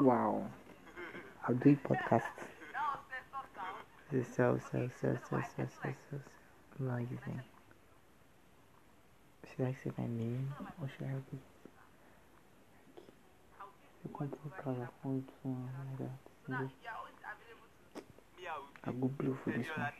Wow. I'll do a podcast. This is so, so, so, so, so, so, so, so amazing. Should I say my name or should I be? Eu compro o cara com um negócio. I go blue for this one.